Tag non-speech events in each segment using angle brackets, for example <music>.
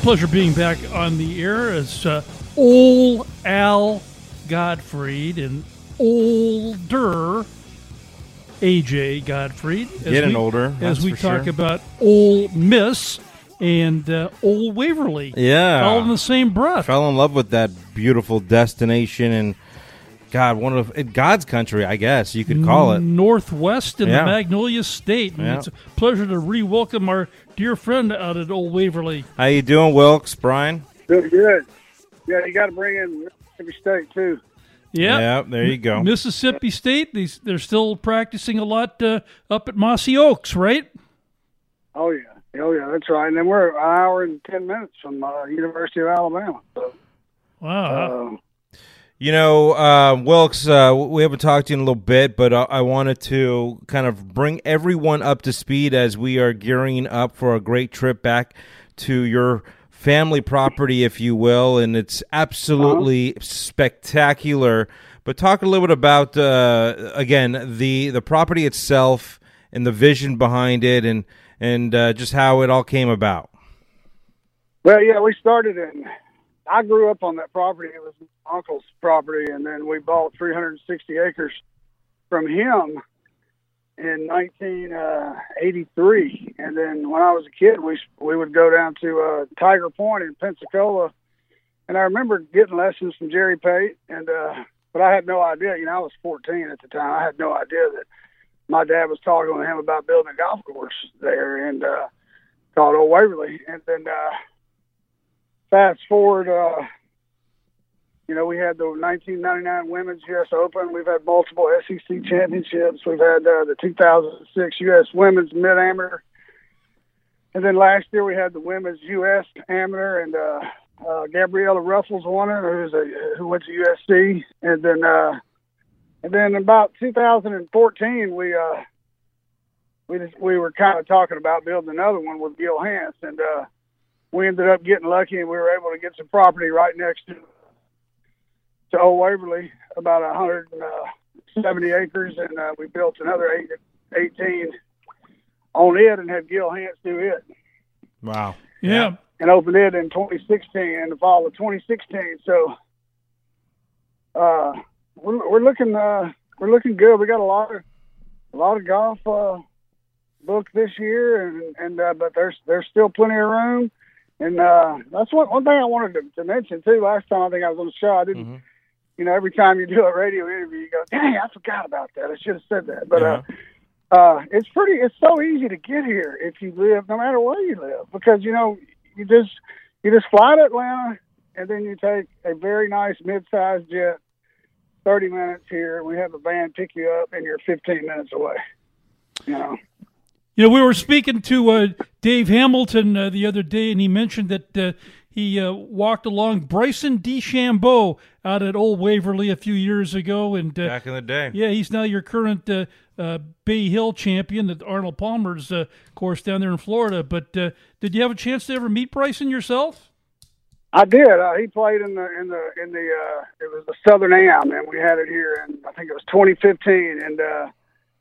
pleasure being back on the air as uh, old Al Godfried and older AJ Godfried. As Getting we, older, As we talk sure. about old Miss and uh, old Waverly. Yeah. All in the same breath. Fell in love with that beautiful destination and God, one of in God's country, I guess you could call it. Northwest in Yeah. the Magnolia State. And Yeah. It's a pleasure to re-welcome our dear friend out at Old Waverly. How you doing, Wilkes, Bryan? Good, good. Yeah, you got to bring in Mississippi State too. Yeah. Yeah, there you go. Mississippi State, these, they're still practicing a lot uh, up at Mossy Oaks, right? Oh yeah, oh yeah, that's right. And then we're an hour and ten minutes from uh, University of Alabama. So, Wow. uh, You know, uh, Wilkes, uh, we haven't talked to you in a little bit, but uh, I wanted to kind of bring everyone up to speed as we are gearing up for a great trip back to your family property, if you will, and it's absolutely spectacular. But talk a little bit about uh, again the the property itself and the vision behind it, and and uh, just how it all came about. well, yeah, we started in. I grew up on that property. It was my uncle's property, and then we bought 360 acres from him in 1983. And then when I was a kid, we we would go down to uh, Tiger Point in Pensacola, and I remember getting lessons from Jerry Pate. And uh, but I had no idea. You know, I was 14 at the time. I had no idea that my dad was talking with him about building a golf course there, and uh, called Old Waverly. And then uh, fast forward. Uh, you know, we had the 1999 Women's U.S. Open. We've had multiple SEC championships. We've had uh, the 2006 U.S. Women's Mid Amateur, and then last year we had the Women's U.S. Amateur, and uh, uh, Gabriela Ruffels won it, who's a who went to USC, and then uh, and then about 2014 we uh, we just, we were kind of talking about building another one with Gil Hanse, and uh, we ended up getting lucky, and we were able to get some property right next to to Old Waverly, about 170 acres, and uh, we built another eight, 18 on it and had Gil Hanse do it Wow. Yeah. and opened it in 2016 in the fall of 2016. So uh, we're, we're looking uh, we're looking good. We got a lot of a lot of golf uh, booked this year, and and uh, but there's there's still plenty of room. And uh, that's one one thing I wanted to, to mention too. Last time I think I was on the show, I didn't. Mhm. You know, every time you do a radio interview, you go, "Dang, I forgot about that. I should have said that." But Yeah. uh, uh, it's pretty. It's so easy to get here if you live, no matter where you live, because you know you just you just fly to Atlanta, and then you take a very nice mid-sized jet, thirty minutes here. We have a van pick you up, and you're fifteen minutes away. You know. You know, we were speaking to uh, Dave Hamilton uh, the other day, and he mentioned that uh, he uh, walked along Bryson DeChambeau out at Old Waverly a few years ago, and uh, Back in the day. yeah, he's now your current uh, uh, Bay Hill champion at Arnold Palmer's uh, course down there in Florida. But uh, did you have a chance to ever meet Bryson yourself? I did. Uh, he played in the in the in the uh, it was the Southern Am, and we had it here, and I think it was 2015, and uh,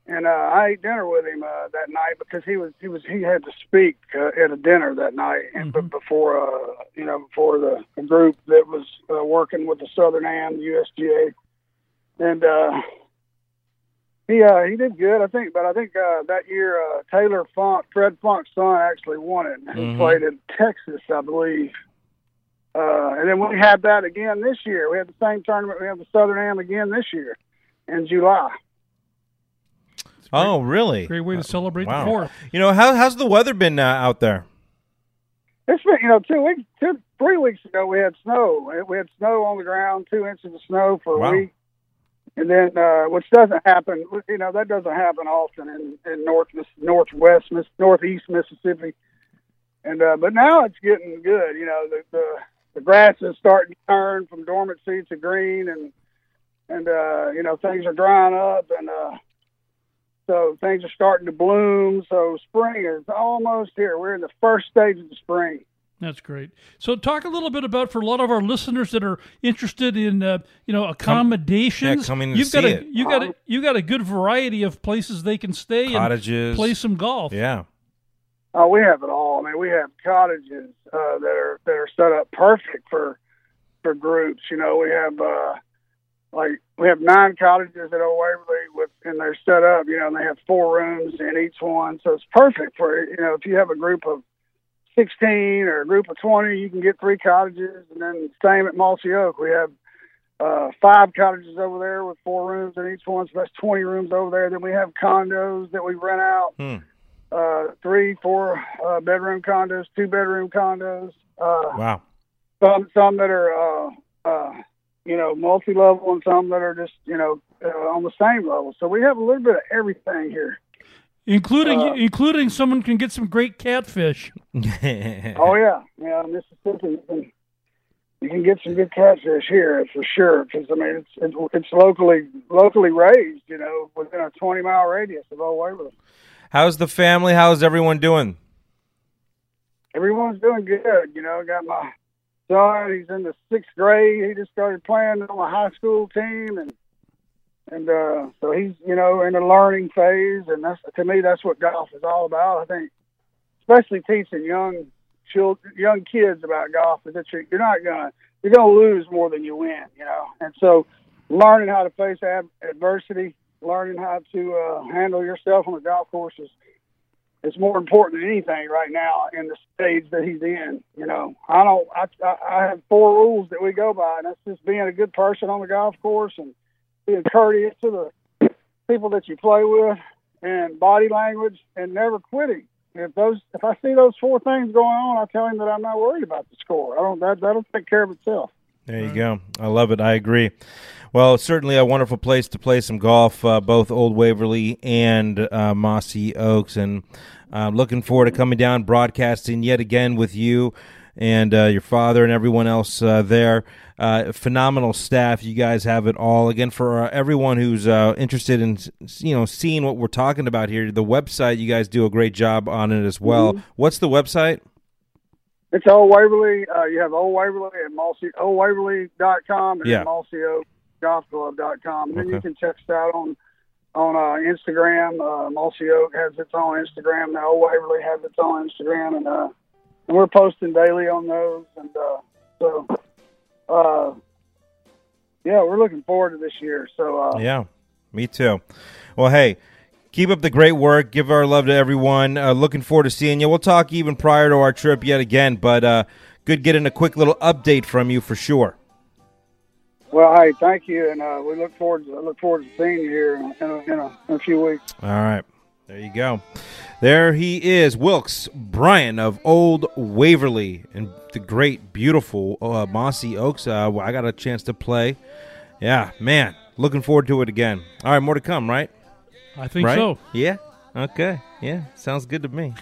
and uh, I ate dinner with him uh, that night because he was he was he had to speak uh, at a dinner that night, and b- before uh, you know before the, the group that was uh, working with the Southern Am, the USGA, and uh, he uh, he did good, I think. But I think uh, that year uh, Taylor Funk, Fred Funk's son, actually won it. He Mhm. played in Texas, I believe. Uh, and then we had that again this year. We had the same tournament. We had the Southern Am again this year in July. Oh, really? Great way to celebrate Wow. the fourth. You know how how's the weather been uh, out there? It's been, you know, two weeks, two, three weeks ago we had snow. We had snow on the ground, two inches of snow for a week, and then uh, which doesn't happen. You know, that doesn't happen often in in north northwest Miss, northeast Mississippi. And uh, but now it's getting good. You know, the the, the grass is starting to turn from dormancy to green, and and uh, you know things are drying up, and uh, so things are starting to bloom. So spring is almost here. We're in the first stage of the spring. That's great. So, talk a little bit about for a lot of our listeners that are interested in, uh, you know, accommodations. yeah, coming to you've got see a it. you got a you got a good variety of places they can stay Cottages. and play some golf. Yeah. Oh, we have it all. I mean, we have cottages uh, that are that are set up perfect for for groups. You know, we have uh, like we have nine cottages at Old Waverly with, and they're set up. You know, and they have four rooms in each one, so it's perfect for you know if you have a group of 16 or a group of 20, you can get three cottages, and then same at Mossy Oak. We have uh, five cottages over there with four rooms in each one, so that's 20 rooms over there. Then we have condos that we rent out, Hmm. uh, three, four uh, bedroom condos, two bedroom condos. Uh, Wow. some some that are uh, you know multi level, and some that are just you know uh, on the same level. So we have a little bit of everything here. including Uh, including someone can get some great catfish. <laughs> Oh yeah, yeah, Mississippi. You can, you can get some good catfish here for sure. Because I mean, it's, it's it's locally locally raised. You know, within a twenty mile radius of Old Waverly. How's the family? How's everyone doing? Everyone's doing good. You know, got my son. He's in the sixth grade. He just started playing on my high school team, and and uh, so he's you know in the learning phase. And that's to me, that's what golf is all about. I think, especially teaching young children, young kids about golf is that you're, you're not gonna you're gonna lose more than you win. You know, and so learning how to face adversity, learning how to uh, handle yourself on the golf course is it's more important than anything right now in the stage that he's in. You know, I don't. I I have four rules that we go by, and that's just being a good person on the golf course and being courteous to the people that you play with, and body language, and never quitting. If those, if I see those four things going on, I tell him that I'm not worried about the score. I don't. That that'll take care of itself. There you go. I love it. I agree. Well, it's certainly a wonderful place to play some golf, uh, both Old Waverly and uh, Mossy Oaks. And uh, looking forward to coming down, broadcasting yet again with you and uh, your father and everyone else uh, there. Uh, phenomenal staff. You guys have it all. Again, for uh, everyone who's uh, interested in you know seeing what we're talking about here, the website you guys do a great job on it as well. What's the website? It's Old Waverly. Uh, you have Old Waverly and Mossy, oldwaverly.com and Yeah. Mossy Oak golfclub.com. And then you can check us out on on uh, Instagram. Uh, Mossy Oak has its own Instagram. Now Old Waverly has its own Instagram, and uh, and we're posting daily on those. And uh, so, uh, yeah, we're looking forward to this year. So, uh, Yeah, me too. Well, hey, keep up the great work. Give our love to everyone. Uh, looking forward to seeing you. We'll talk even prior to our trip yet again, but uh, good getting a quick little update from you for sure. well, hey, thank you, and uh, we look forward to look forward to seeing you here in, in, a, in, a, in a few weeks. All right. There you go. There he is, Wilkes Bryan of Old Waverly and the great, beautiful uh, Mossy Oaks. Uh, I got a chance to play. Yeah, man. Looking forward to it again. All right, more to come, right? I think right? so. Yeah. Okay. Yeah. Sounds good to me.